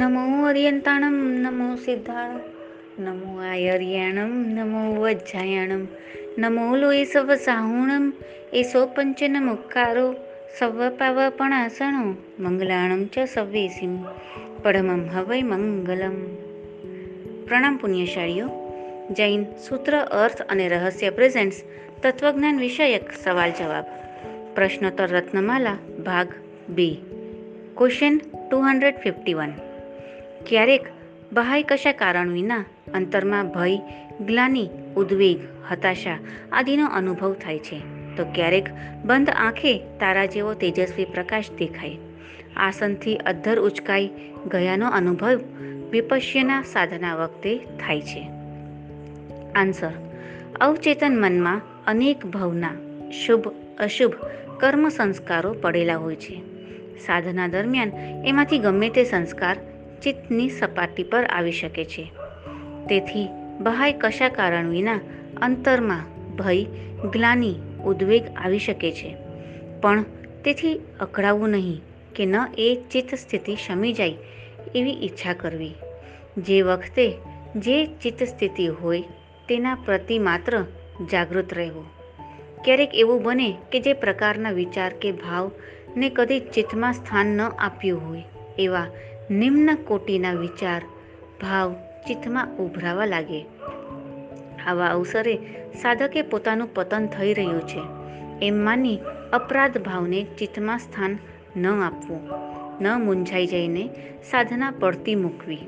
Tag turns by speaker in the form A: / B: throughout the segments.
A: નમો અર્યંતાણમ નમો સિદ્ધાણમ નમો આયર્યાણમ નમો વજ્જાયણમ નમો લોય serve સાહુણમ એસો પંચન મુક્કારો serve પાવપણાસણો મંગલાણમ ચ સવ્વેસિમ પરમમ હવૈ મંગલમ પ્રણામ પુણ્યશાળીઓ જૈન સૂત્ર અર્થ અને રહસ્ય પ્રેઝન્ટ્સ તત્વજ્ઞાન વિષયક સવાલ જવાબ પ્રશ્નોત્તર રત્નમાલા ભાગ બે question two hundred fifty one ક્યારેક બહાય કશા કારણ વિના અંતરમાં ભય, ગ્લાની, ઉદ્વેગ, હતાશા આદિનો અનુભવ થાય છે. તો ક્યારેક બંધ આંખે તારા જેવો તેજસ્વી પ્રકાશ દેખાય. આસનથી અદ્ધર ઉચકાઈ ગયાનો અનુભવ વિપશ્યના સાધના વખતે થાય છે. આન્સર. અવચેતન મનમાં અનેક ભવના શુભ, અશુભ કર્મ સંસ્કારો પડેલા હોય છે. સાધના દરમિયાન એમાંથી ગમે તે સંસ્કાર ચિત્તની સપાટી પર આવી શકે છે. તેથી બહાય કશા કારણ વિના અંતરમાં ભય, ગ્લાની ઉદ્વેગ આવી શકે છે. પણ તેથી અકળાવવું નહીં કે ન એ ચિત્ત સ્થિતિ શમી જાય એવી ઈચ્છા કરવી. જે વખતે જે ચિત્ત સ્થિતિ હોય તેના પ્રતિ માત્ર જાગૃત રહેવું. ક્યારેક એવું બને કે જે પ્રકારના વિચાર કે ભાવને કદી ચિત્તમાં સ્થાન ન આપ્યું હોય એવા નિમ્ન કોટીના વિચાર ભાવ ચિત્તમાં ઉભરાવા લાગે. આવા અવસરે સાધકે પોતાનું પતન થઈ રહ્યું છે. એમ માની અપરાધ ભાવને ચિત્તમાં સ્થાન ન આપવું. ન મૂંઝાઈ જઈને સાધના પડતી મૂકવી.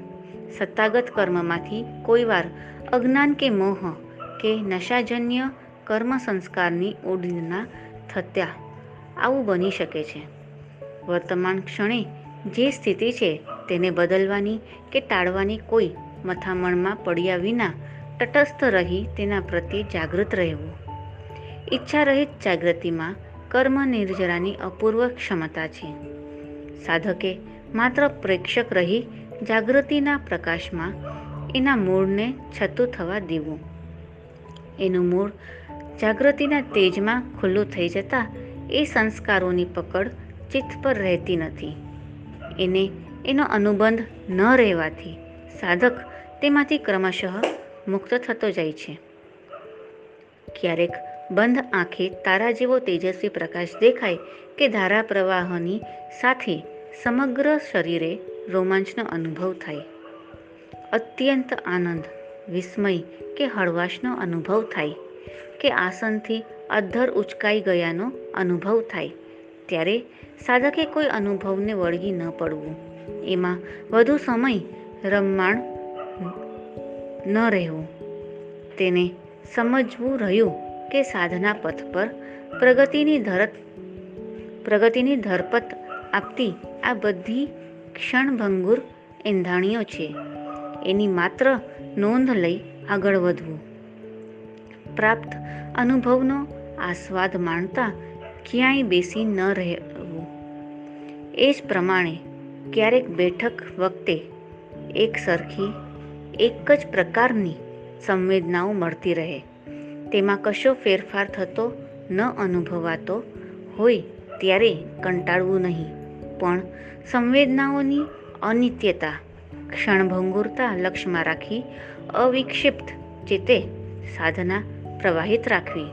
A: સત્તાગત કર્મમાંથી કોઈવાર અજ્ઞાન કે મોહ કે નશાજન્ય કર્મ સંસ્કારની ઓડિના થત્યા આવું બની શકે છે. વર્તમાન ક્ષણે જે સ્થિતિ છે તેને બદલવાની કે ટાળવાની કોઈ મથામણમાં પડ્યા વિના તટસ્થ રહી તેના પ્રત્યે જાગૃત રહેવું. ઈચ્છા રહિત જાગૃતિમાં કર્મ નિર્જરાની અપૂર્વ ક્ષમતા છે. સાધકે માત્ર પ્રેક્ષક રહી જાગૃતિના પ્રકાશમાં એના મૂળને છતું થવા દેવું. એનું મૂળ જાગૃતિના તેજમાં ખુલ્લું થઈ જતાં એ સંસ્કારોની પકડ ચિત્ત પર રહેતી નથી. એને એનો અનુબંધ ન રહેવાથી સાધક તેમાંથી ક્રમશઃ મુક્ત થતો જાય છે. ક્યારેક બંધ આંખે તારા જેવો તેજસ્વી પ્રકાશ દેખાય કે ધારા પ્રવાહની સાથે સમગ્ર શરીરે રોમાંચનો અનુભવ થાય. અત્યંત આનંદ, વિસ્મય કે હળવાશનો અનુભવ થાય કે આસનથી અદ્ધર ઉચકાઈ ગયાનો અનુભવ થાય. ત્યારે સાધકે કોઈ અનુભવને વળગી ન પડવું. એમાં વધુ સમય રમમાણ ન રહેવું. તેને સમજવું રહ્યું કે સાધના પથ પર પ્રગતિની ધરત, પ્રગતિની ધરપત આપતી આ બધી ક્ષણભંગુર એંધાણીઓ છે. એની માત્ર નોંધ લઈ આગળ વધવું. પ્રાપ્ત અનુભવનો આસ્વાદ માણતા ક્યાંય બેસી ન રહેવું એ જ પ્રમાણે ક્યારેક બેઠક વખતે એક સરખી, એક જ પ્રકારની સંવેદનાઓ મળતી રહે. તેમાં કશો ફેરફાર થતો ન અનુભવાતો હોય ત્યારે કંટાળવું નહીં. પણ સંવેદનાઓની અનિત્યતા, ક્ષણભંગુરતા લક્ષ્યમાં રાખી અવિક્ષિપ્ત ચિત્તે સાધના પ્રવાહિત રાખવી.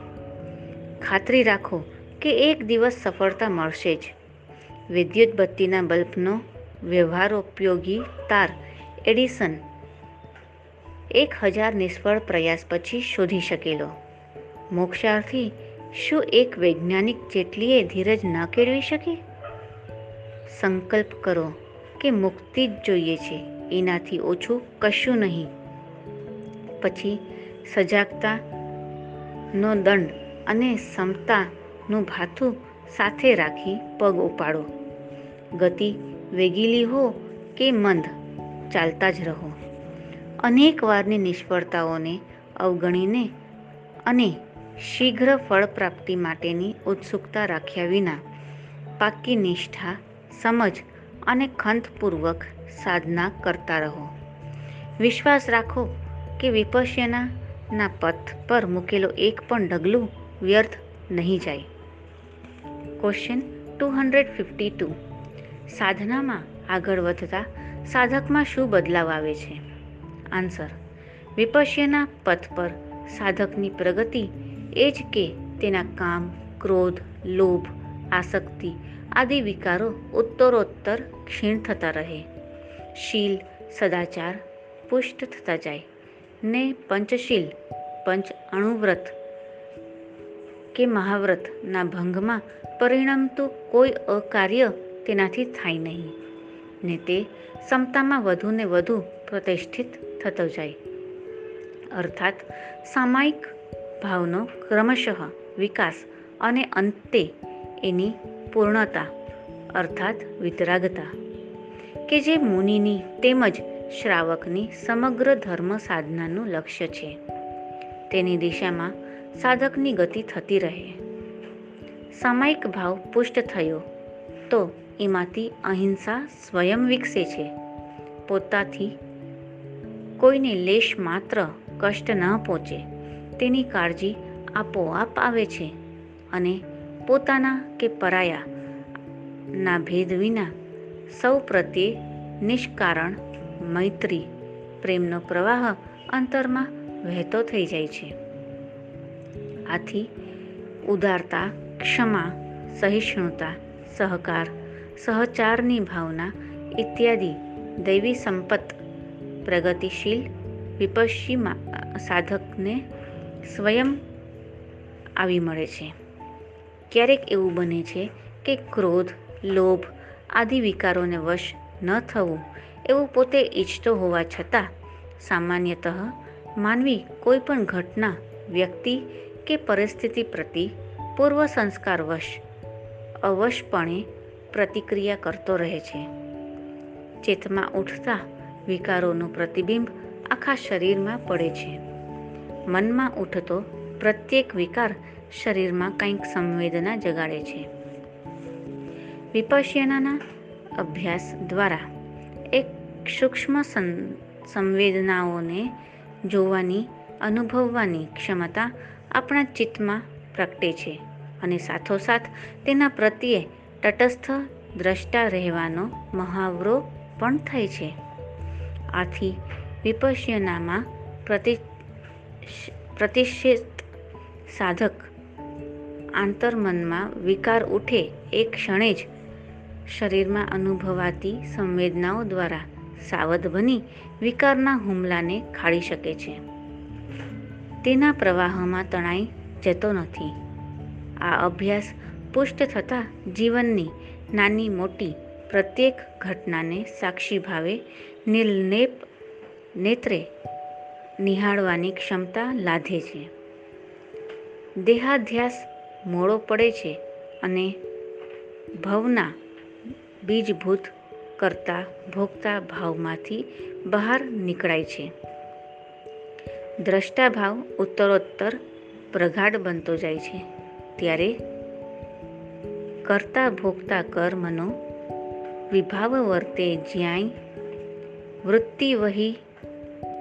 A: ખાતરી રાખો કે એક દિવસ સફળતા મળશે જ. વિદ્યુત બત્તીના બલ્બનો વ્યવહારોપયોગી તાર એડિસન એક હજાર નિષ્ફળ પ્રયાસ પછી શોધી શકેલો. મોક્ષાર્થી શું એક વૈજ્ઞાનિક જેટલીએ ધીરજ ન કેળવી શકે? સંકલ્પ કરો કે મુક્તિ જ જોઈએ છે, એનાથી ઓછું કશું નહીં. પછી સજાગતા નો દંડ અને ક્ષમતાનું ભાથું સાથે રાખી પગ ઉપાડો. ગતિ વેગીલી હો કે મંદ, ચાલતા જ રહો. અનેક વારની નિષ્ફળતાઓને અવગણીને અને શીઘ્ર ફળ પ્રાપ્તિ માટેની ઉત્સુકતા રાખ્યા વિના પાકી નિષ્ઠા, સમજ અને ખંતપૂર્વક સાધના કરતા રહો. વિશ્વાસ રાખો કે વિપશ્યના પથ પર મૂકેલો એક પણ ડગલું વ્યર્થ નહીં જાય. Question two hundred fifty two સાધનામાં આગળ વધતા સાધકમાં શું બદલાવ આવે છે? આન્સર, વિપશ્યના પથ પર સાધકની પ્રગતિ એ જ કે તેના કામ, ક્રોધ, લોભ, આસક્તિ આદિ વિકારો ઉત્તરોત્તર ક્ષીણ થતા રહે. શીલ સદાચાર પુષ્ટ થતા જાય ને પંચશીલ, પંચ અણુવ્રત કે મહાવ્રતના ભંગમાં પરિણમતું કોઈ અકાર્ય તેનાથી થાય નહીં. ને તે ક્ષમતામાં વધુ ને વધુ પ્રતિષ્ઠિત થતો જાય. અર્થાત સામાયિક ભાવનો ક્રમશઃ વિકાસ અને અંતે એની પૂર્ણતા, અર્થાત વિતરાગતા, કે જે મુનિની તેમજ શ્રાવકની સમગ્ર ધર્મ સાધનાનું લક્ષ્ય છે. તેની દિશામાં સાધકની ગતિ થતી રહે. સામાયિક ભાવ પુષ્ટ થયો તો એમાંથી અહિંસા સ્વયં વિકસે છે. પોતાથી કોઈને લેશ માત્ર કષ્ટ ન પહોંચે. તેની કાળજી આપોઆપ આવે છે અને પોતાના કે પરાયા ના ભેદ વિના સૌ પ્રત્યે નિષ્કારણ, મૈત્રી, પ્રેમનો પ્રવાહ અંતરમાં વહેતો થઈ જાય છે. આથી ઉદારતા, ક્ષમા, સહિષ્ણુતા, સહકાર સહચારની ભાવના ઇત્યાદિ દૈવી સંપત પ્રગતિશીલ વિપશ્યમાં સાધકને સ્વયં આવી મળે છે. ક્યારેક એવું બને છે કે ક્રોધ, લોભ આદિ વિકારોને વશ ન થવું એવું પોતે ઈચ્છતો હોવા છતાં સામાન્યતઃ માનવી કોઈ પણ ઘટના, વ્યક્તિ કે પરિસ્થિતિ પ્રતિ પૂર્વ સંસ્કારવશ અવશપણે પ્રતિક્રિયા કરતો રહે છે. ચેતમાં ઉઠતા વિકારોનું પ્રતિબિંબ આખા શરીરમાં પડે છે. મનમાં ઉઠતો પ્રત્યેક વિકાર શરીરમાં કંઈક સંવેદના જગાડે છે. વિપશ્યનાના અભ્યાસ દ્વારા એક સૂક્ષ્મ સંવેદનાઓને જોવાની, અનુભવવાની ક્ષમતા આપણા ચિત્તમાં પ્રગટે છે અને સાથોસાથ તેના પ્રત્યે તટસ્થ દ્રષ્ટા રહેવાનો મહાવરો પણ થાય છે. આથી વિપશ્યનામાં પ્રતિ પ્રતિષ્ઠિત સાધક આંતરમનમાં વિકાર ઉઠે એ ક્ષણે જ શરીરમાં અનુભવાતી સંવેદનાઓ દ્વારા સાવધ બની વિકારના હુમલાને ખાળી શકે છે. તેના પ્રવાહમાં તણાઈ જતો નથી. આ અભ્યાસ પુષ્ટ થતાં જીવનની નાની મોટી પ્રત્યેક ઘટનાને સાક્ષી ભાવે નિર્લેપ નેત્રે નિહાળવાની ક્ષમતા લાધે છે. દેહાધ્યાસ મોડો પડે છે અને ભવના બીજભૂત કરતા ભોગતા ભાવમાંથી બહાર નીકળાય છે. દ્રષ્ટાભાવ ઉત્તરોત્તર પ્રગાઢ બનતો જાય છે. ત્યારે કરતા ભોગતા કર્મનો વિભાવ વર્તે જ્યાંય વૃત્તિ વહી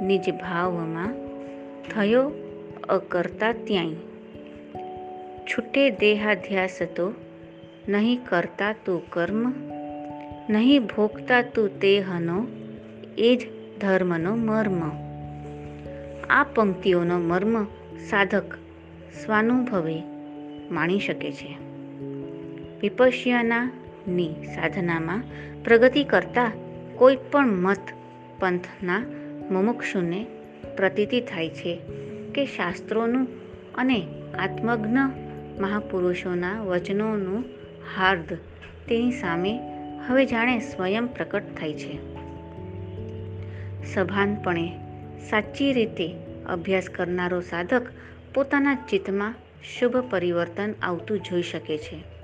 A: નિજ ભાવમાં થયો અકર્તા ત્યાંય. છૂટે દેહાધ્યાસ તો નહીં કરતા તું કર્મ, નહીં ભોગતા તું તેહનો એ જ ધર્મનો મર્મ. આ પંક્તિઓનો મર્મ સાધક સ્વાનુભવે માણી શકે છે. વિપશ્યનાની સાધનામાં પ્રગતિ કરતા કોઈ પણ મત પંથના મુમુક્ષુને પ્રતીતિ થાય છે કે શાસ્ત્રોનું અને આત્મજ્ઞ મહાપુરુષોના વચનોનું હાર્દ તેની સામે હવે જાણે સ્વયં પ્રકટ થાય છે. સભાનપણે સાચી રીતે અભ્યાસ કરનારો સાધક પોતાના ચિત્તમાં શુભ પરિવર્તન આવતું જોઈ શકે છે.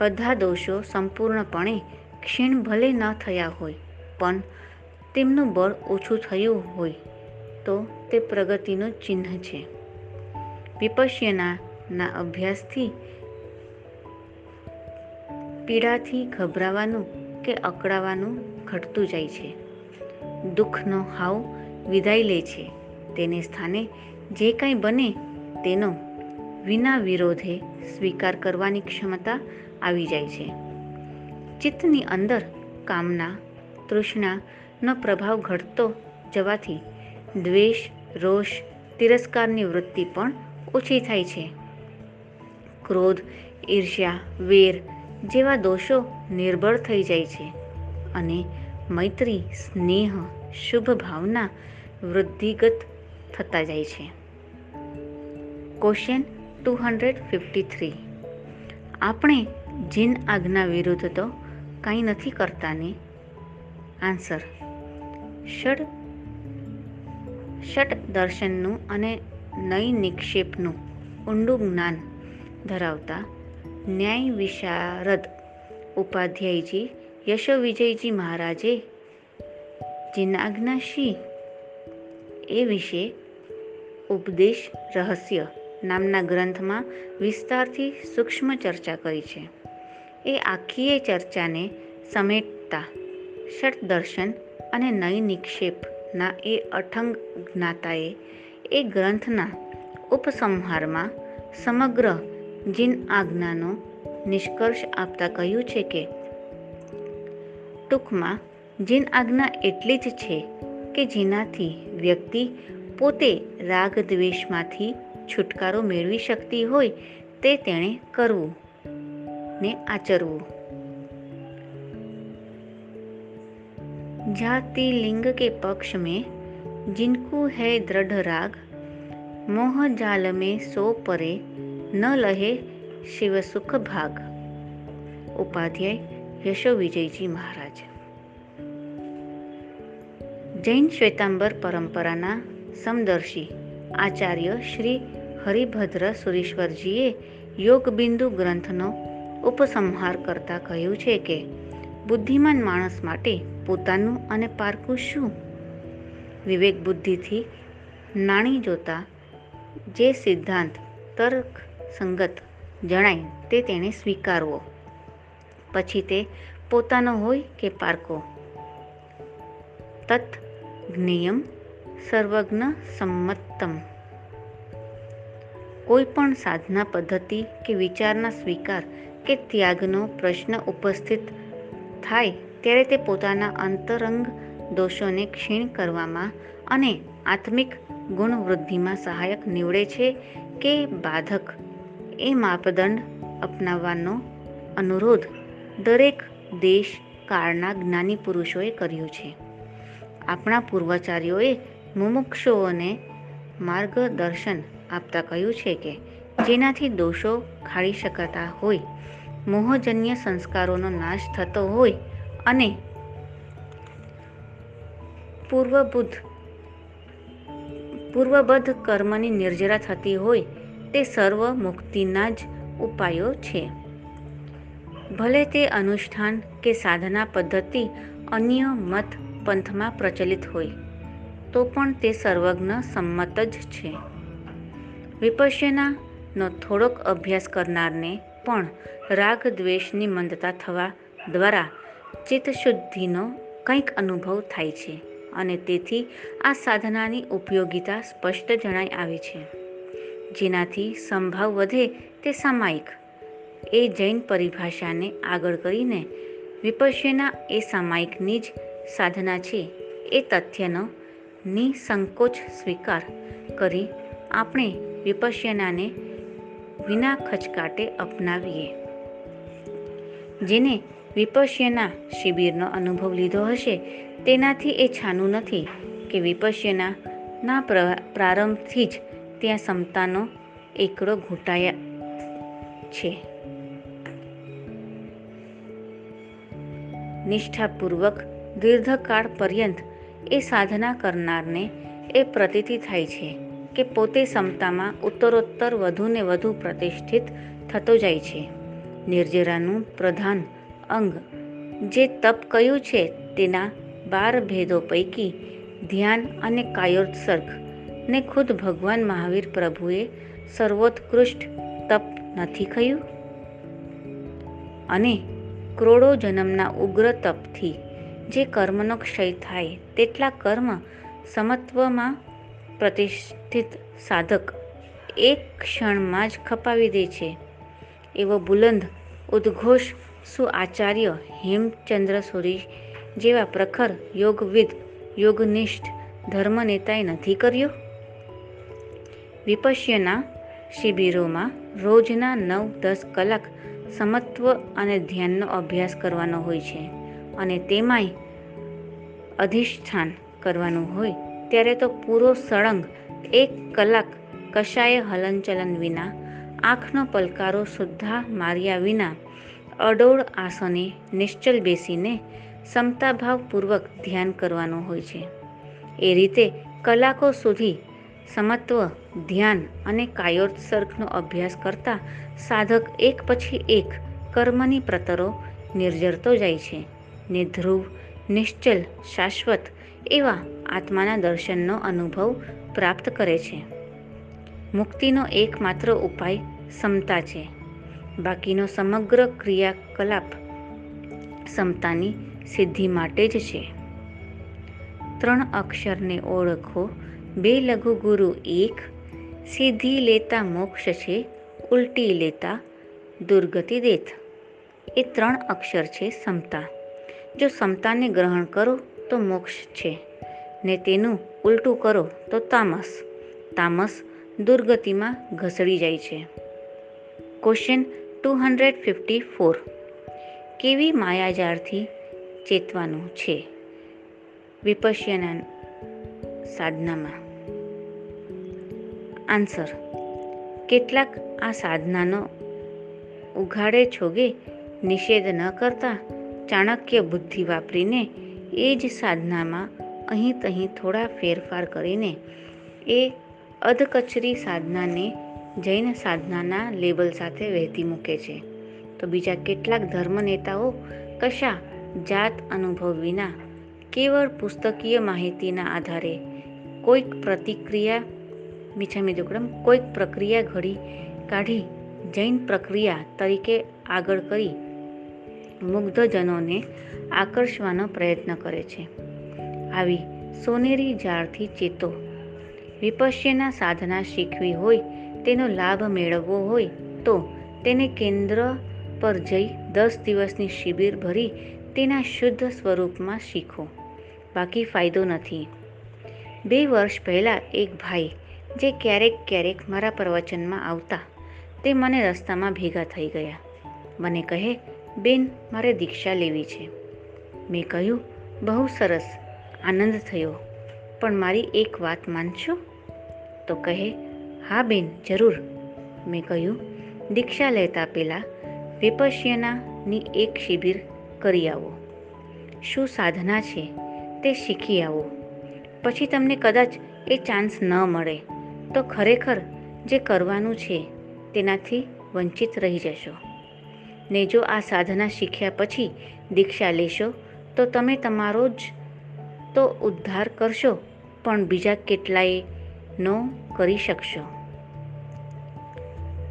A: બધા દોષો સંપૂર્ણપણે ક્ષીણ ભલે ન થયા હોય, પણ તેમનું બળ ઓછું થયું હોય તો તે પ્રગતિનું ચિહ્ન છે. વિપશ્યના અભ્યાસથી પીડાથી ગભરાવાનું કે અકળાવાનું ઘટતું જાય છે. દુઃખનો હાવ વિદાય લે છે. તેને સ્થાને જે કંઈ બને તેનો વિના વિરોધે સ્વીકાર કરવાની ક્ષમતા આવી જાય છે. ચિત્તની અંદર કામના તૃષ્ણાનો પ્રભાવ ઘટતો જવાથી દ્વેષ, રોષ, તિરસ્કારની વૃત્તિ પણ ઓછી થાય છે. ક્રોધ, ઈર્ષ્યા, વેર જેવા દોષો નિર્બળ થઈ જાય છે અને મૈત્રી, સ્નેહ, શુભ ભાવના વૃદ્ધિગત થતા જાય છે. Question two hundred fifty three. આપણે જીન આજ્ઞા વિરુદ્ધ તો કંઈ નથી કરતા ને આન્સર. ષડ, ષટ દર્શનનું અને નય નિક્ષેપનું ઊંડું જ્ઞાન ધરાવતા ન્યાય વિશારદ ઉપાધ્યાયજી યશો વિજયજી મહારાજે જીનાજ્ઞાશી એ વિશે ઉપદેશ રહસ્ય નામના ગ્રંથમાં વિસ્તારથી સૂક્ષ્મ ચર્ચા કરી છે. એ આખીય ચર્ચાને સમેટતા. ષટ દર્શન અને નય નિક્ષેપના એ અઠંગ જ્ઞાતાએ એ ગ્રંથના ઉપસંહારમાં સમગ્ર જીન આજ્ઞાનો નિષ્કર્ષ આપતા કહ્યું છે કે, ટૂંકમાં, જીન આજ્ઞા એટલી જ છે કે જેનાથી વ્યક્તિ પોતે રાગ દ્વેષમાંથી છુટકારો મેળવી શકતી હોય તે તેણે કરવું. ને આચરવું जाति लिंग के पक्ष में जिनको है दृढ़ राग मोह जाल में सो परे न लहे शिव सुख भाग ઉપાધ્યાય યશો વિજયજી મહારાજ જૈન શ્વેતાંબર પરંપરાના સમદર્શી આચાર્ય શ્રી હરિભદ્ર સુરેશ્વરજીએ યોગબિંદુ ગ્રંથનો ઉપસંહાર કરતા કહ્યું છે કે, બુદ્ધિમાન માણસ માટે પોતાનું અને પારકું શું? વિવેક બુદ્ધિથી નાણી જોતા જે સિદ્ધાંત તર્ક સંગત જણાય તે તેણે સ્વીકારવો. પછી તે પોતાનો હોય કે પારકો તત જ્ઞેયમ સર્વજ્ઞ સંમતમ કોઈ પણ સાધના, પદ્ધતિ કે વિચારના સ્વીકાર કે ત્યાગનો પ્રશ્ન ઉપસ્થિત થાય ત્યારે તે પોતાના અંતરંગ દોષોને ક્ષીણ કરવામાં અને આત્મિક ગુણવૃદ્ધિમાં સહાયક નીવડે છે કે બાધક, એ માપદંડ અપનાવવાનો અનુરોધ દરેક દેશ કાળના જ્ઞાની પુરુષોએ કર્યો છે. આપણા પૂર્વાચાર્યોએ મુમુક્ષુઓને માર્ગદર્શન આપતા કહ્યું છે કે જેનાથી દોષો ખાળી શકાતા હોય મોહજન્ય સંસ્કારોનો નાશ થતો હોય અને પૂર્વબુદ્ધ પૂર્વબદ્ધ કર્મની નિર્જરા થતી હોય તે સર્વ મુક્તિના જ ઉપાયો છે. ભલે તે અનુષ્ઠાન કે સાધના પદ્ધતિ અન્ય મત પંથમાં પ્રચલિત હોય, તો પણ તે સર્વજ્ઞ સંમત જ છે. વિપશ્યનાનો થોડોક અભ્યાસ કરનારને પણ રાગ દ્વેષની મંદતા થવા દ્વારા ચિત્તશુદ્ધિનો કંઈક અનુભવ થાય છે અને તેથી આ સાધનાની ઉપયોગિતા સ્પષ્ટ જણાઈ આવે છે. જેનાથી સંભાવ વધે તે સામાયિક. એ જૈન પરિભાષાને આગળ કરીને વિપશ્યના એ સામાયિકની જ સાધના છે. એ તથ્યનો નિસંકોચ સ્વીકાર કરી આપણે વિપશ્યનાને વિના ખચકાટે અપનાવીએ. જેને વિપશ્યના શિબિરનો અનુભવ લીધો હશે, તેનાથી એ છાનું નથી કે વિપશ્યના ના પ્રારંભથી જ ત્યાં ક્ષમતાનો એકડો ઘૂંટાયા છે. નિષ્ઠાપૂર્વક દીર્ઘકાળ પર્યંત એ સાધના કરનારને એ પ્રતીતિ થાય છે. કે પોતે ક્ષમતામાં ઉત્તરોત્તર વધુને વધુ પ્રતિષ્ઠિત થતો જાય છે. નિર્જરાનું પ્રધાન અંગ જે તપ કયું છે તેના બાર ભેદો પૈકી ધ્યાન અને કાયોત્સર્ગ ને ખુદ ભગવાન મહાવીર પ્રભુએ સર્વોત્કૃષ્ટ તપ નથી કહ્યું? અને કરોડો જન્મના ઉગ્ર તપથી જે કર્મનો ક્ષય થાય, તેટલા કર્મ સમત્વમાં પ્રતિષ્ઠિત સાધક એક ક્ષણમાં જ ખપાવી દે છે. એવો બુલંદ, ઉદ્ઘોષ શું આચાર્ય હેમચંદ્ર સુરી જેવા પ્રખર યોગવિદ, યોગનિષ્ઠ ધર્મનેતાએ નથી કર્યો? વિપશ્યના શિબિરોમાં રોજના નવ દસ કલાક સમત્વ અને ધ્યાનનો અભ્યાસ કરવાનો હોય છે અને તેમાંય અધિષ્ઠાન કરવાનું હોય, ત્યારે તો પૂરો સળંગ એક કલાક કશાય હલનચલન વિના, આંખનો પલકારો સુદ્ધા માર્યા વિના, અડોળ આસને નિશ્ચલ બેસીને સમતાભાવપૂર્વક ધ્યાન કરવાનું હોય છે. એ રીતે કલાકો સુધી સમત્વ, ધ્યાન અને કાયોત્સર્ગનો અભ્યાસ કરતા સાધક એક પછી એક કર્મની પ્રતરો નિર્જરતો જાય છે. ને ધ્રુવ નિશ્ચલ, શાશ્વત એવા આત્માના દર્શનનો અનુભવ પ્રાપ્ત કરે છે. મુક્તિનો એકમાત્ર ઉપાય સમતા છે. બાકીનો સમગ્ર ક્રિયાકલાપ સમતાની સિદ્ધિ માટે જ છે. ત્રણ અક્ષરને ઓળખો, બે લઘુ ગુરુ એક, સિદ્ધિ લેતા મોક્ષ છે, ઉલટી લેતા દુર્ગતિ દેત. એ ત્રણ અક્ષર છે સમતા. જો સમતાને ગ્રહણ કરો તો મોક્ષ છે. ને તેનું ઉલટું કરો તો તામસ. તામસ દુર્ગતિમાં ઘસડી જાય છે. Question two hundred fifty four કેવી માયાજાળથી ચેતવાનું છે? વિપશ્યના સાધનામાં. આન્સર કેટલાક આ સાધનાનો ઉઘાડે છોગે, નિષેધ ન કરતા, ચાણક્ય બુદ્ધિ વાપરીને એ જ સાધનામાં અહીં તહીં થોડા ફેરફાર કરીને એ અધકચરી સાધનાને જૈન સાધનાના લેબલ સાથે વહેતી મૂકે છે. તો બીજા કેટલાક ધર્મ નેતાઓ કશા જાત અનુભવ વિના કેવળ પુસ્તકીય માહિતીના આધારે કોઈક પ્રતિક્રિયા મીછામી દુકડમ કોઈક પ્રક્રિયા ઘડી કાઢી જૈન પ્રક્રિયા તરીકે આગળ કરી મુગ્ધજનોને આકર્ષવાનો પ્રયત્ન કરે છે. આવી સોનેરી જાળથી ચેતો. વિપશ્યના સાધના શીખવી હોય, તેનો લાભ મેળવવો હોય, તો તેને કેન્દ્ર પર જઈ દસ દિવસની શિબિર ભરી તેના શુદ્ધ સ્વરૂપમાં શીખો. બાકી ફાયદો નથી. બે વર્ષ પહેલાં એક ભાઈ, જે ક્યારેક ક્યારેક મારા પ્રવચનમાં આવતા, તે મને રસ્તામાં ભેગા થઈ ગયા. મને કહે, બેન, મારે દીક્ષા લેવી છે. મેં કહ્યું, બહુ સરસ. આનંદ થયો. પણ મારી એક વાત માનશો? તો કહે, હા બેન, જરૂર મેં કહ્યું, દીક્ષા લેતા પહેલાં વિપશ્યનાની એક શિબિર કરી આવો. શું સાધના છે તે શીખી આવો. પછી તમને કદાચ એ ચાન્સ ન મળે. તો ખરેખર જે કરવાનું છે તેનાથી વંચિત રહી જશો. ને જો આ સાધના શીખ્યા પછી દીક્ષા લેશો, તો તમે તમારો જ તો ઉદ્ધાર કરશો, પણ બીજા કેટલાય નો કરી શકશો.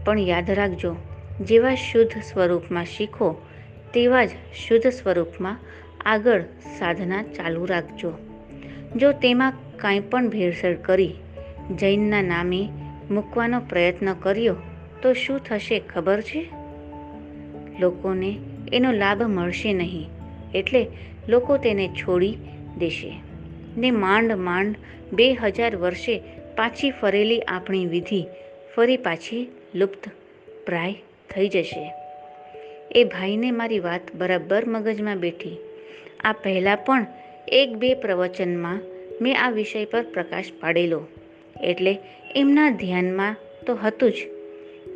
A: પણ યાદ રાખજો, જેવા શુદ્ધ સ્વરૂપમાં શીખો, તેવા જ શુદ્ધ સ્વરૂપમાં આગળ સાધના ચાલુ રાખજો. જો તેમાં કાંઈ પણ ભેળસેળ કરી, જૈનના નામે મૂકવાનો પ્રયત્ન કર્યો, તો શું થશે ખબર છે? લોકોને એનો લાભ મળશે નહીં, એટલે લોકો તેને છોડી દેશે. ને માંડ માંડ બે હજાર વર્ષે પાછી ફરેલી આપણી વિધિ ફરી પાછી લુપ્ત પ્રાય થઈ જશે. એ ભાઈને મારી વાત બરાબર મગજમાં બેઠી. આ પહેલાં પણ એક બે પ્રવચનમાં મેં આ વિષય પર પ્રકાશ પાડેલો. એટલે એમના ધ્યાનમાં તો હતું જ.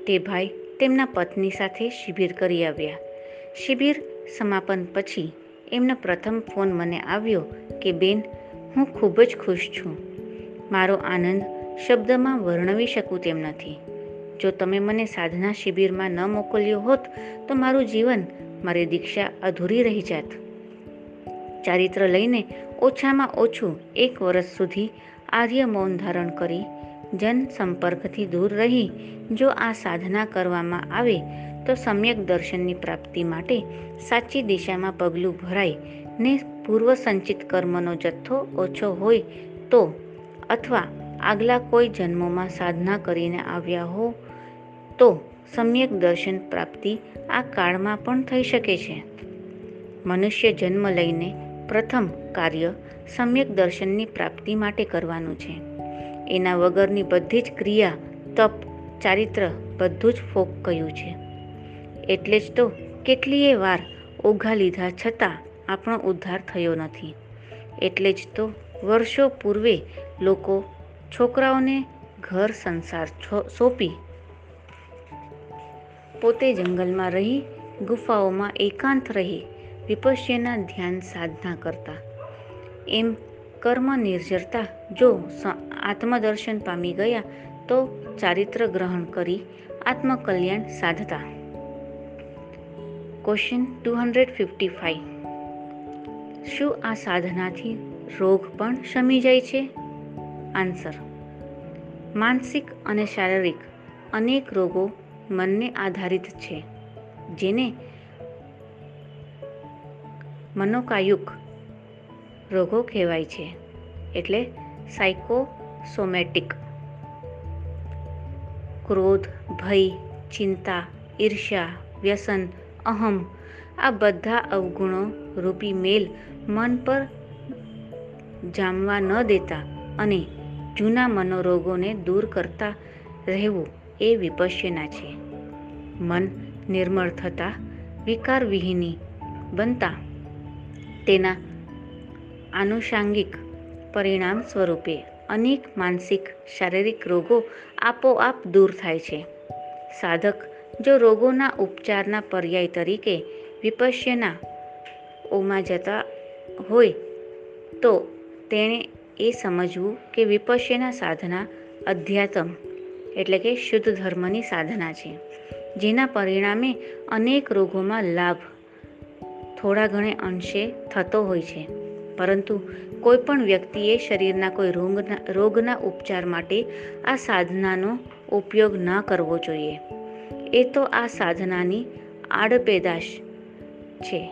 A: તે ભાઈ તેમના પત્ની સાથે શિબિર કરી આવ્યા. શિબિર સમાપન પછી એમનો પ્રથમ ફોન મને આવ્યો કે, બેન, હું ખૂબ જ ખુશ છું. મારો આનંદ શબ્દમાં વર્ણવી શકું તેમ નથી. જો તમે મને સાધના શિબિરમાં ન મોકલ્યો હોત, તો મારું જીવન મારી દીક્ષા અધૂરી રહી જાત. ચારિત્ર લઈને ઓછામાં ઓછું એક વર્ષ સુધી આર્ય મૌન ધારણ કરી, જન સંપર્કથી દૂર રહી, જો આ સાધના કરવામાં આવે તો સમ્યક દર્શનની પ્રાપ્તિ માટે સાચી દિશામાં પગલું ભરાય ને પૂર્વ સંચિત કર્મનો જથ્થો ઓછો હોય તો અથવા આગલા કોઈ જન્મોમાં સાધના કરીને આવ્યા હો તો સમ્યક દર્શન પ્રાપ્તિ આ કાળમાં પણ થઈ શકે છે. મનુષ્ય જન્મ લઈને પ્રથમ કાર્ય સમ્યક દર્શનની પ્રાપ્તિ માટે કરવાનું છે. એના વગરની બધી જ ક્રિયા, તપ, ચારિત્ર બધું જ ફોક કહ્યું છે. એટલે જ તો કેટલીય વાર ઓઘા લીધા છતાં આપણો ઉદ્ધાર થયો નથી. એટલે જ તો વર્ષો પૂર્વે લોકો છોકરાઓને ઘર સંસાર સોંપી પોતે જંગલમાં રહી, ગુફાઓમાં એકાંત રહી, વિપશ્યના ધ્યાન સાધના કરતા. એમ કર્મ નિર્જરતા જો આત્મદર્શન પામી ગયા તો ચારિત્ર ગ્રહણ કરી, આત્મકલ્યાણ સાધતા. Question two hundred fifty five શું આ સાધનાથી રોગ પણ શમી જાય છે? આન્સર, માનસિક અને શારીરિક અનેક રોગો મનને આધારિત છે, જેને મનોકાયુક રોગો કહેવાય છે, એટલે સાયકોસોમેટિક ક્રોધ, ભય, ચિંતા, ઈર્ષ્યા, વ્યસન અહમ. આ બધા અવગુણો રૂપી મેલ મન પર જામવા ન દેતા અને જૂના મનોરોગોને દૂર કરતા રહેવું એ વિપશ્યના છે. મન નિર્મળ થતાં વિકારવિહીની બનતા તેના આનુષાંગિક પરિણામ સ્વરૂપે અનેક માનસિક, શારીરિક રોગો આપોઆપ દૂર થાય છે. સાધક જો રોગોના ઉપચારના પર્યાય તરીકે વિપશ્યના ઓમાં જતા હોય, તો તેણે એ સમજવું કે વિપશ્યના સાધના અધ્યાત્મ એટલે કે શુદ્ધ ધર્મની સાધના છે, જેના પરિણામે અનેક રોગોમાં લાભ થોડા ઘણે અંશે થતો હોય છે. પરંતુ કોઈ પણ વ્યક્તિએ શરીરના કોઈ રોગના રોગના ઉપચાર માટે આ સાધનાનો ઉપયોગ ન કરવો જોઈએ. એ તો આ સાધનાની આડપેદાશ છે.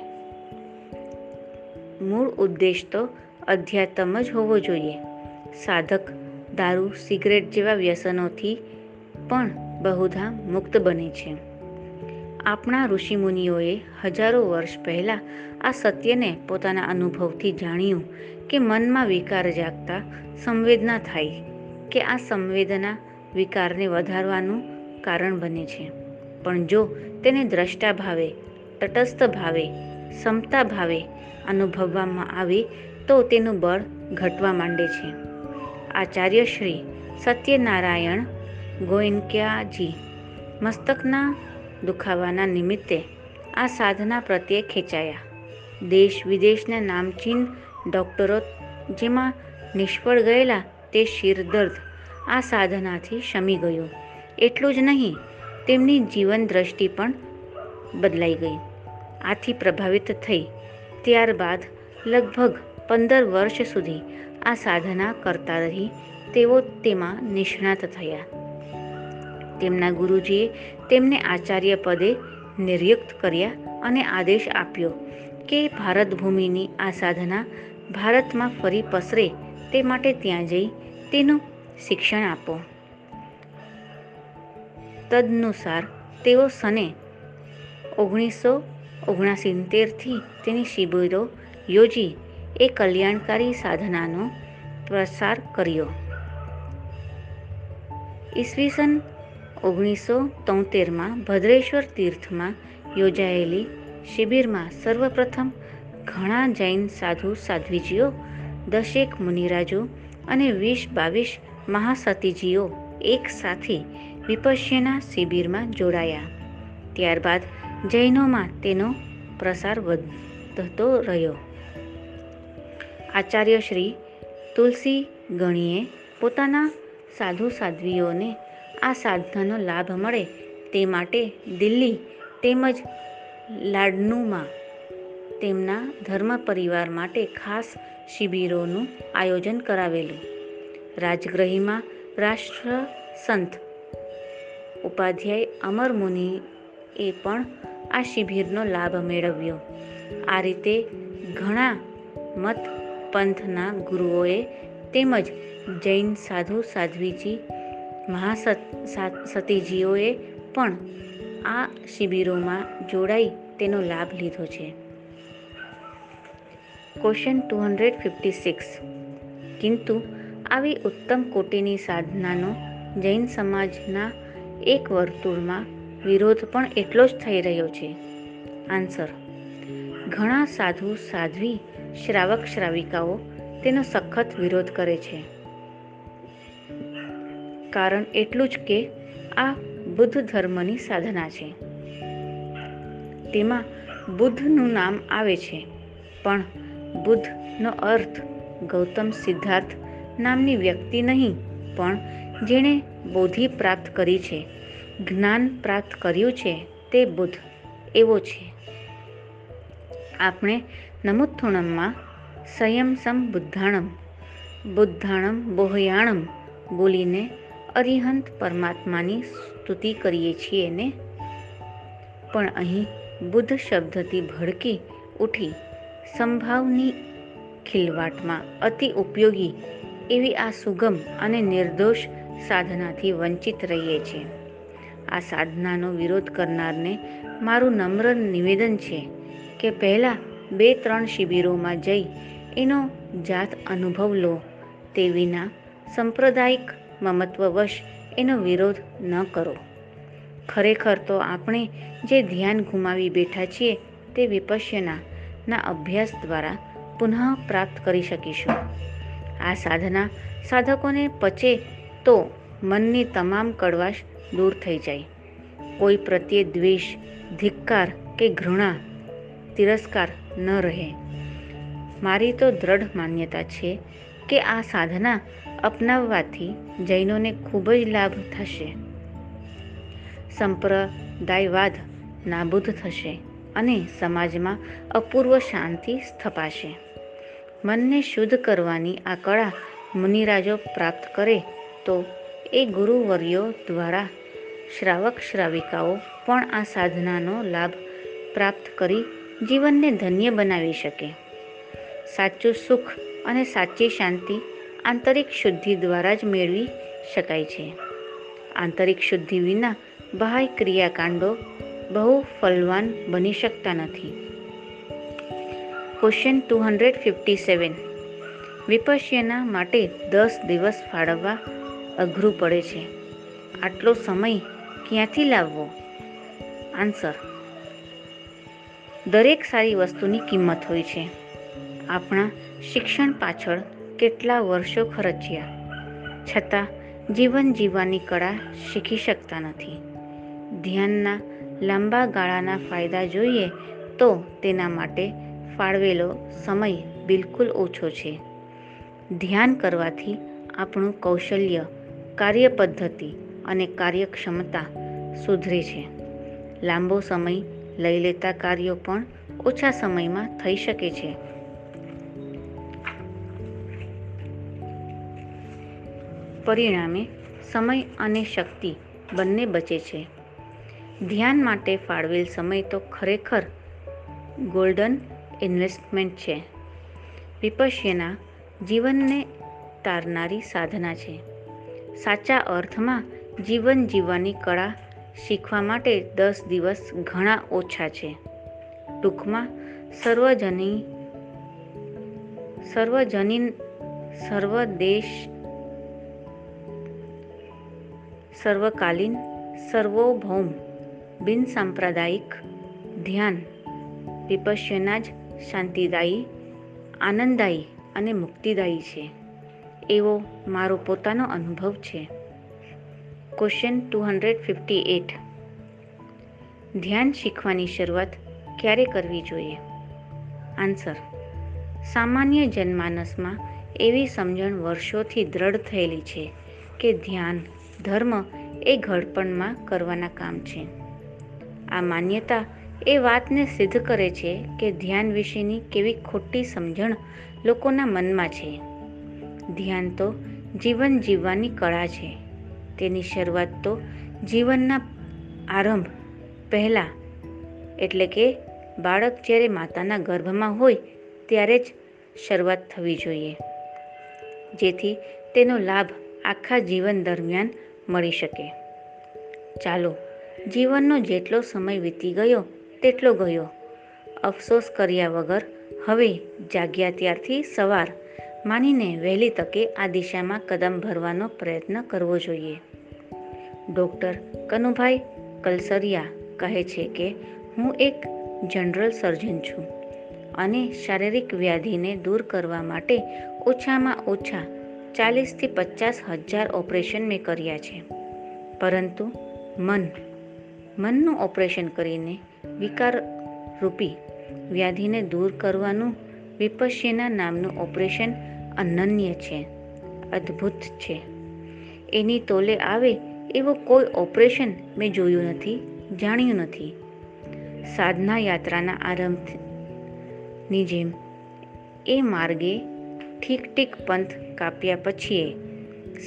A: મૂળ ઉદ્દેશ તો અધ્યાત્મ જ હોવો જોઈએ. સાધક દારૂ, સિગરેટ જેવા વ્યસનોથી પણ બહુધા મુક્ત બને છે. આપણા ઋષિમુનિઓએ હજારો વર્ષ પહેલાં આ સત્યને પોતાના અનુભવથી જાણ્યું કે મનમાં વિકાર જાગતા સંવેદના થાય, કે આ સંવેદના વિકારને વધારવાનું કારણ બને છે. પણ જો તેને દ્રષ્ટા ભાવે, તટસ્થ ભાવે, સમતા ભાવે અનુભવવામાં આવે, તો તેનું બળ ઘટવા માંડે છે. આચાર્ય શ્રી સત્યનારાયણ ગોયન્ક્યાજી મસ્તકના દુખાવાના નિમિત્તે આ સાધના પ્રત્યે ખેંચાયા. દેશ વિદેશના નામચીન ડૉક્ટરો જેમાં નિષ્ફળ ગયેલા તે શિરદર્દ આ સાધનાથી શમી ગયું. એટલું જ નહીં તેમની જીવન દ્રષ્ટિ પણ બદલાઈ ગઈ. આથી પ્રભાવિત થઈ ત્યારબાદ લગભગ પંદર વર્ષ સુધી આ સાધના કરતા રહી તેઓ તેમાં નિષ્ણાત થયા. તેમના ગુરુજીએ તેમને આચાર્ય પદે નિર્યુક્ત કર્યા અને આદેશ આપ્યો કે ભારત ભૂમિની આ સાધના ભારતમાં ફરી પસરે તે માટે ત્યાં જઈ તેનું શિક્ષણ આપો. તદનુસાર તેઓ સને ઓગણીસો ઓગણસિત્તેરથી તેની શિબિરો યોજી એ કલ્યાણકારી સાધનાનો પ્રસાર કર્યો. ઈસવીસન ઓગણીસો તોતેરમાં ભદ્રેશ્વર તીર્થમાં યોજાયેલી શિબિરમાં સર્વપ્રથમ ઘણા જૈન સાધુ સાધ્વીજીઓ, દશેક મુનિરાજો અને વીસ બાવીસ મહાસતીજીઓ એક સાથે વિપશ્યના શિબિરમાં જોડાયા. ત્યારબાદ જૈનોમાં તેનો પ્રસાર વધતો રહ્યો. આચાર્ય શ્રી તુલસી ગણીએ પોતાના સાધુ સાધ્વીઓને આ સાધનાનો લાભ મળે તે માટે દિલ્હી તેમજ લાડનુમાં તેમના ધર્મ પરિવાર માટે ખાસ શિબિરોનું આયોજન કરાવેલું. રાજગ્રહીમાં રાષ્ટ્ર સંત ઉપાધ્યાય અમર મુનિએ પણ આ શિબિરનો લાભ મેળવ્યો. આ રીતે ઘણા મત પંથના ગુરુઓએ તેમજ જૈન સાધુ સાધ્વીજી મહાસતીજીઓએ પણ આ શિબિરોમાં જોડાઈ તેનો લાભ લીધો છે. Question two hundred fifty six. કિંતુ, આવી ઉત્તમ કોટીની સાધનાનો જૈન સમાજના એક વર્તુળમાં વિરોધ પણ એટલો જ થઈ રહ્યો છે. આન્સર. ઘણા સાધુ સાધ્વી શ્રાવક શ્રાવિકાઓ તેનો સખત વિરોધ કરે છે. કારણ એટલું જ કે આ બુદ્ધ ધર્મની સાધના છે. તેમાં બુદ્ધનું નામ આવે છે, પણ બુદ્ધનો અર્થ ગૌતમ સિદ્ધાર્થ નામની વ્યક્તિ નહીં, પણ જેણે બોધિ પ્રાપ્ત કરી છે, જ્ઞાન પ્રાપ્ત કર્યું છે, તે બુદ્ધ એવો છે. આપણે નમુત્થુણમમાં સંયમસમ બુદ્ધાણમ બુદ્ધાણમ બોહયાણમ બોલીને અરિહંત પરમાત્માની સ્તુતિ કરીએ છીએ ને? પણ અહીં બુદ્ધ શબ્દથી ભડકી ઉઠી સંભાવની ખિલવાટમાં અતિ ઉપયોગી એવી આ સુગમ અને નિર્દોષ સાધનાથી વંચિત રહીએ છીએ. આ સાધનાનો વિરોધ કરનારને મારું નમ્ર નિવેદન છે કે પહેલાં બે ત્રણ શિબિરોમાં જઈ એનો જાત અનુભવ લો. તે વિના સંપ્રદાયિક મમત્વવશ એનો વિરોધ ન કરો. ખરેખર તો આપણે જે ધ્યાન ગુમાવી બેઠા છીએ તે વિપશ્યના અભ્યાસ દ્વારા પુનઃ પ્રાપ્ત કરી શકીશું. આ સાધના સાધકોને પચે તો મનની તમામ કડવાશ દૂર થઈ જાય. કોઈ પ્રત્યે દ્વેષ, ધિક્કાર કે ઘૃણા, તિરસ્કાર ન રહે. મારી તો દ્રઢ માન્યતા છે કે આ સાધના અપનાવવાથી જૈનોને ખૂબ જ લાભ થશે. સંપ્રદાયવાદ નાબૂદ થશે અને સમાજમાં અપૂર્વ શાંતિ સ્થપાશે. મનને શુદ્ધ કરવાની આ કળા મુનિરાજો પ્રાપ્ત કરે તો એ ગુરુવર્યો દ્વારા શ્રાવક શ્રાવિકાઓ પણ આ સાધનાનો લાભ પ્રાપ્ત કરી જીવનને ધન્ય બનાવી શકે. સાચું સુખ અને સાચી શાંતિ આંતરિક શુદ્ધિ દ્વારા જ મેળવી શકાય છે. આંતરિક શુદ્ધિ વિના બાહ્ય ક્રિયાકાંડો બહુ ફલવાન બની શકતા નથી. Question two hundred fifty seven Vipassana માટે દસ દિવસ ફાળવવા અઘરું પડે છે. આટલો સમય ક્યાંથી લાવવો? આન્સર દરેક સારી વસ્તુની કિંમત હોય છે. આપણા શિક્ષણ પાછળ કેટલા વર્ષો ખર્ચ્યા? છતાં જીવન જીવવાની કળા શીખી શકતા નથી. ધ્યાનના લાંબા ગાળાના ફાયદા જોઈએ તો તેના માટે ફાળવેલો સમય બિલકુલ ઓછો છે. ધ્યાન કરવાથી આપણું કૌશલ્ય કાર્યપદ્ધતિ અને કાર્યક્ષમતા સુધરે છે. લાંબો સમય લઈ લેતા કાર્યો પણ ઓછા સમયમાં થઈ શકે છે. પરિણામે સમય અને શક્તિ બંને બચે છે. ધ્યાન માટે ફાળવેલ સમય તો ખરેખર ગોલ્ડન ઇન્વેસ્ટમેન્ટ છે. વિપશ્યના જીવનને તારનારી સાધના છે. સાચા અર્થમાં જીવન જીવવાની કળા શીખવા માટે દસ દિવસ ઘણા ઓછા છે. ટૂંકમાં, સર્વજની સર્વજનીન સર્વદેશ, સર્વકાલીન, સર્વોભૌમ બિનસાંપ્રદાયિક ધ્યાન વિપશ્યના જ શાંતિદાયી, આનંદદાયી અને મુક્તિદાયી છે. એવો મારો પોતાનો અનુભવ છે. Question two hundred fifty eight ધ્યાન શીખવાની શરૂઆત ક્યારે કરવી જોઈએ? આન્સર સામાન્ય જનમાનસમાં એવી સમજણ વર્ષોથી દ્રઢ થયેલી છે કે ધ્યાન, ધર્મ એ ઘડપણમાં કરવાના કામ છે. આ માન્યતા એ વાતને સિદ્ધ કરે છે કે ધ્યાન વિશેની કેવી ખોટી સમજણ લોકોના મનમાં છે. ધ્યાન તો જીવન જીવવાની કળા છે. તેની શરૂઆત તો જીવનના આરંભ પહેલાં, એટલે કે બાળક જ્યારે માતાના ગર્ભમાં હોય ત્યારે જ શરૂઆત થવી જોઈએ. જેથી તેનો લાભ આખા જીવન દરમિયાન મળી શકે. ચાલો, જીવનનો જેટલો સમય વીતી ગયો તેટલો ગયો. અફસોસ કર્યા વગર હવે જાગ્યા ત્યારથી સવાર માનીને વહેલી તકે આ દિશામાં કદમ ભરવાનો પ્રયત્ન કરવો જોઈએ. ડૉક્ટર કનુભાઈ કલસરિયા કહે છે કે, હું એક જનરલ સર્જન છું અને શારીરિક વ્યાધિને દૂર કરવા માટે ઓછામાં ઓછા ચાલીસથી પચાસ હજાર ઓપરેશન મેં કર્યા છે. પરંતુ મન, મનનું ઓપરેશન કરીને વિકાર રૂપી વ્યાધિને દૂર કરવાનું વિપશ્યના નામનું ઓપરેશન અનન્ય છે, અદ્ભુત છે. એની તોલે આવે એવું કોઈ ઓપરેશન મેં જોયું નથી, જાણ્યું નથી. સાધના યાત્રાના આરંભની જેમ એ માર્ગે ઠીક ઠીક પંથ કાપ્યા પછી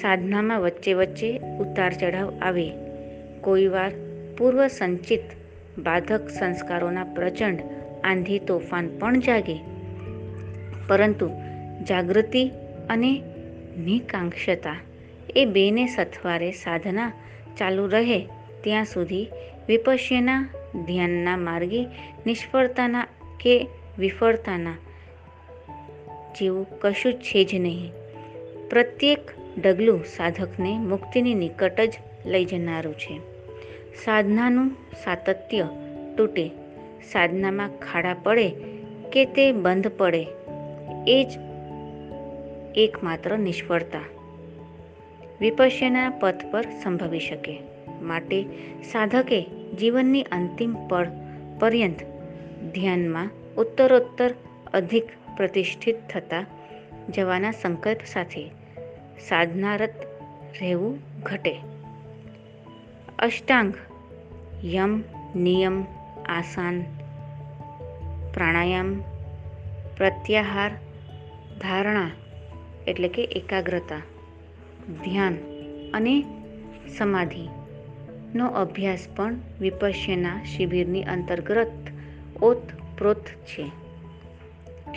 A: સાધનામાં વચ્ચે વચ્ચે ઉતાર ચઢાવ આવે. કોઈ વાર પૂર્વ સંચિત બાધક સંસ્કારોના પ્રચંડ આંધી તોફાન પણ જાગે. પરંતુ જાગૃતિ અને નિકાંક્ષતા એ બેને સથવારે સાધના ચાલુ રહે ત્યાં સુધી વિપશ્યના ધ્યાનના માર્ગે, નિષ્ફળતાના કે વિફળતાના જેવું કશું છે જ નહીં. પ્રત્યેક ડગલું સાધકને મુક્તિની નિકટ જ લઈ જનારું છે. સાધનાનું સાતત્ય તૂટે. સાધનામાં ખાડા પડે કે તે બંધ પડે, એ જ એકમાત્ર નિષ્ફળતા. વિપશ્યના પથ પર સંભવી શકે. માટે સાધકે જીવનની અંતિમ પળ પર્યંત ધ્યાનમાં ઉત્તરોત્તર અધિક પ્રતિષ્ઠિત થતા જવાના સંકલ્પ સાથે સાધનારત રહેવું ઘટે. અષ્ટાંગ યમ નિયમ આસાન પ્રાણાયામ પ્રત્યાહાર ધારણા એટલે કે એકાગ્રતા, ધ્યાન અને સમાધિનો અભ્યાસ પણ વિપશ્યના શિબિરની અંતર્ગત ઓતપ્રોત છે.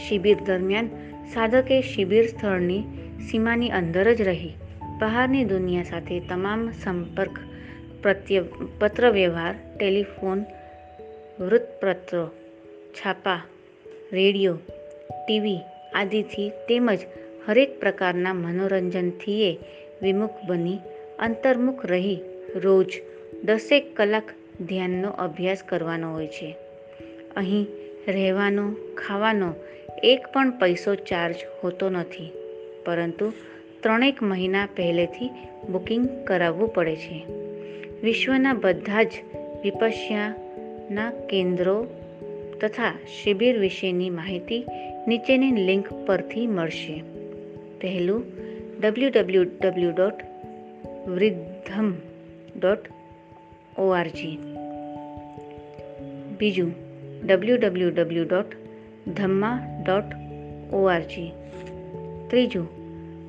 A: શિબિર દરમિયાન સાધકે શિબિર સ્થળની સીમાની અંદર જ રહી. બહારની દુનિયા સાથે તમામ સંપર્ક પ્રત્ય પત્રવ્યવહાર, ટેલિફોન, વૃત્તપત્રો, છાપા, રેડિયો, ટીવી આદિથી તેમજ હરેક પ્રકારના મનોરંજનથીએ વિમુખ બની, અંતર્મુખ રહી રોજ દસેક કલાક ધ્યાનનો અભ્યાસ કરવાનો હોય છે. અહીં રહેવાનો, ખાવાનો એક પણ પૈસો ચાર્જ હોતો નથી, પરંતુ ત્રણેક મહિના પહેલેથી બુકિંગ કરાવવું પડે છે. વિશ્વના બધા જ વિપશ્યાના કેન્દ્રો તથા શિબિર વિશેની માહિતી નીચેની લિંક પરથી મળશે. પહેલું W W W dot વૃદ્ધમ dot ORG બીજું W W W dot Dhamma dot O R G ત્રીજું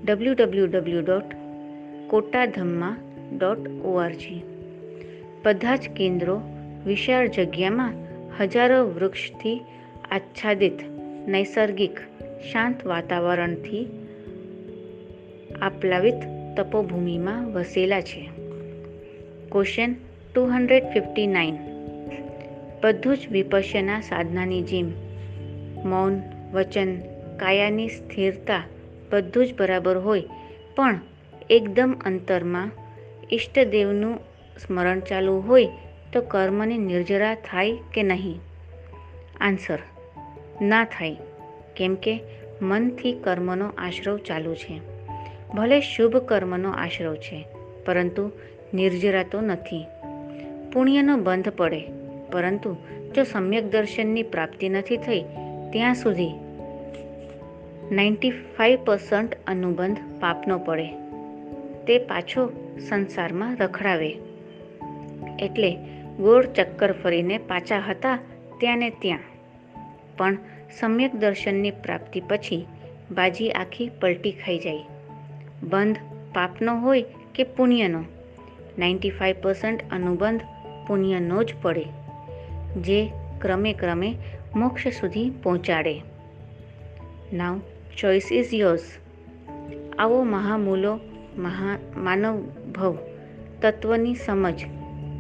A: W W W dot Kota Dhamma dot O R G બધા જ કેન્દ્રો વિશાળ જગ્યામાં હજારો વૃક્ષથી આચ્છાદિત, નૈસર્ગિક, શાંત વાતાવરણથી આપ્લાવિત તપોભૂમિમાં વસેલા છે. Question two hundred fifty nine બધું જ વિપશ્યના સાધનાની જેમ, મૌન, વચન, કાયાની સ્થિરતા બધું જ બરાબર હોય, પણ એકદમ અંતરમાં ઈષ્ટદેવનું સ્મરણ ચાલુ હોય તો કર્મની નિર્જરા થાય કે નહીં? આન્સર ના થાય, કેમ કે મનથી કર્મનો આશ્રવ ચાલુ છે. ભલે શુભ કર્મનો આશરો છે, પરંતુ નિર્જરા તો નથી. પુણ્યનો બંધ પડે, પરંતુ જો સમ્યક દર્શનની પ્રાપ્તિ નથી થઈ, ત્યાં સુધી નાઇન્ટી ફાઇવ પર્સન્ટ અનુબંધ પાપનો પડે. તે પાછો સંસારમાં રખડાવે. એટલે ગોળ ચક્કર ફરીને પાછા હતા ત્યાં ને ત્યાં. પણ સમ્યક દર્શનની પ્રાપ્તિ પછી બાજી આખી પલટી ખાઈ જાય. બંધ પાપનો હોય કે પુણ્યનો? નાઇન્ટી ફાઇવ પર્સન્ટ અનુબંધ પુણ્યનો જ પડે, જે ક્રમે ક્રમે મોક્ષ સુધી પહોંચાડે. નાવ ચોઇસ ઇઝ યોર્સ આવો મહામૂલો, મહા માનવ ભવ તત્વની સમજ,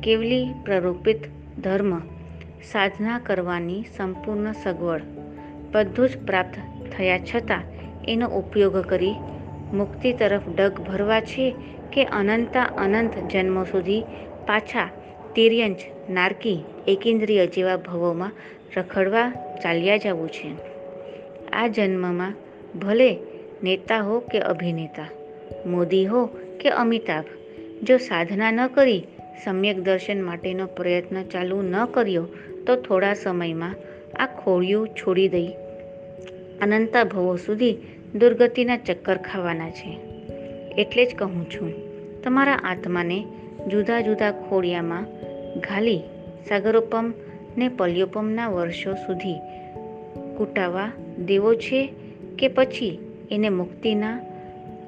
A: કેવલી પ્રરૂપિત ધર્મ, સાધના કરવાની સંપૂર્ણ સગવડ, બધું જ પ્રાપ્ત થયા છતાં એનો ઉપયોગ કરી મુક્તિ તરફ ડગ ભરવા છે કે અનંતા અનંત જન્મો સુધી પાછા તિર્યંચ નારકી, એકેન્દ્રિય જેવા ભવોમાં રખડવા ચાલ્યા જવું છે. આ જન્મમાં ભલે નેતા હો કે અભિનેતા, મોદી હો કે અમિતાભ, જો સાધના ન કરી, સમ્યક દર્શન માટેનો પ્રયત્ન ચાલુ ન કર્યો, તો થોડા સમયમાં આ ખોળિયું છોડી દઈ અનંતા ભવો સુધી દુર્ગતિના ચક્કર ખાવાના છે. એટલે જ કહું છું, તમારા આત્માને જુદા જુદા ખોડિયામાં ઘાલી સાગરોપમ ને પલ્યોપમના વર્ષો સુધી કૂટાવા દેવો છે કે પછી એને મુક્તિના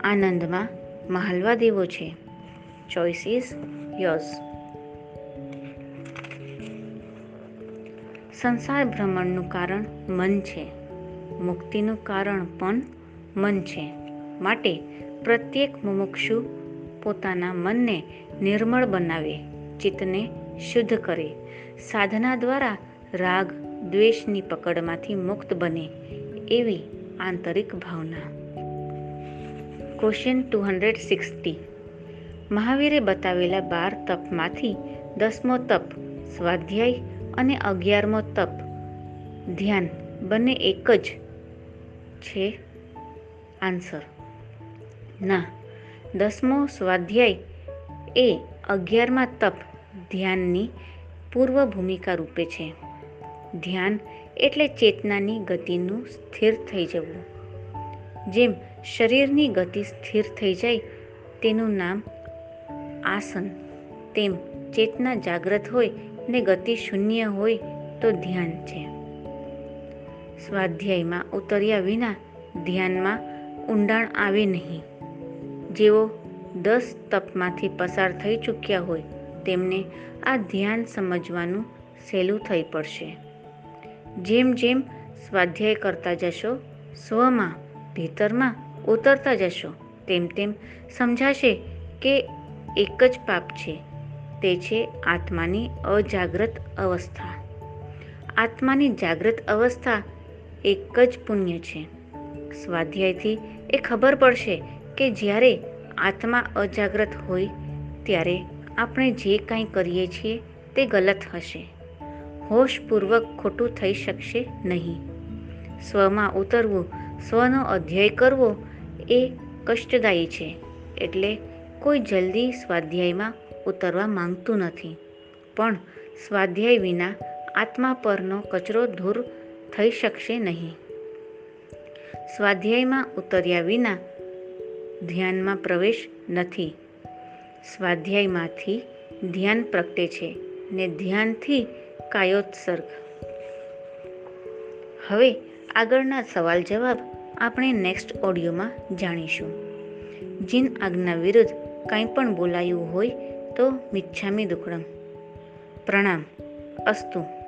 A: આનંદમાં મહાલવા દેવો છે? ચોઇસ ઇઝ યોર્સ સંસાર ભ્રમણનું કારણ મન છે. મુક્તિનું કારણ પણ મન છે. માટે પ્રત્યેક મુમુક્ષુ પોતાના મનને નિર્મળ બનાવે, ચિત્તને શુદ્ધ કરે. સાધના દ્વારા રાગ દ્વેષની પકડમાંથી મુક્ત બને એવી આંતરિક ભાવના. ક્વેશ્ચન ટુ હંડ્રેડ સિક્સટી મહાવીરે બતાવેલા બાર તપમાંથી દસમો તપ, સ્વાધ્યાય અને અગિયારમો તપ. ધ્યાન બંને એક જ છે. આન્સર. ના, દસમો સ્વાધ્યાય એ અગિયારમાં તપ ધ્યાનની પૂર્વ ભૂમિકા રૂપે છે. ધ્યાન એટલે ચેતનાની ગતિનું સ્થિર થઈ જવું. જેમ શરીરની ગતિ સ્થિર થઈ જાય, તેનું નામ આસન. તેમ ચેતના જાગ્રત હોય ને ગતિ શૂન્ય હોય, તો ધ્યાન છે. સ્વાધ્યાયમાં ઉતર્યા વિના ધ્યાનમાં ઊંડાણ આવે નહીં. જેઓ દસ તપમાંથી પસાર થઈ ચૂક્યા હોય, તેમને આ ધ્યાન સમજવાનું સહેલું થઈ પડશે. જેમ જેમ સ્વાધ્યાય કરતા જશો, સ્વમાં, ભીતરમાં ઉતરતા જશો, તેમ તેમ સમજાશે કે એક જ પાપ છે, તે છે આત્માની અજાગ્રત અવસ્થા. આત્માની જાગ્રત અવસ્થા એક જ પુણ્ય છે. સ્વાધ્યાયથી એ ખબર પડશે કે જ્યારે આત્મા અજાગ્રત હોય ત્યારે આપણે જે કાંઈ કરીએ છીએ તે ગલત હશે. હોશપૂર્વક ખોટું થઈ શકશે નહીં. સ્વમાં ઉતરવું, સ્વનો અધ્યાય કરવો એ કષ્ટદાયી છે, એટલે કોઈ જલ્દી સ્વાધ્યાયમાં ઉતરવા માંગતું નથી. પણ સ્વાધ્યાય વિના આત્મા પરનો કચરો દૂર થઈ શકશે નહીં. સ્વાધ્યાયમાં ઉતર્યા વિના ધ્યાનમાં પ્રવેશ નથી. સ્વાધ્યાયમાંથી ધ્યાન પ્રગટે છે ને ધ્યાનથી કાયોત્સર્ગ. હવે આગળના સવાલ જવાબ આપણે નેક્સ્ટ ઓડિયોમાં જાણીશું. જીન આજ્ઞા વિરુદ્ધ કંઈ પણ બોલાયું હોય તો મિચ્છામી દુકડમ. પ્રણામ. અસ્તુ.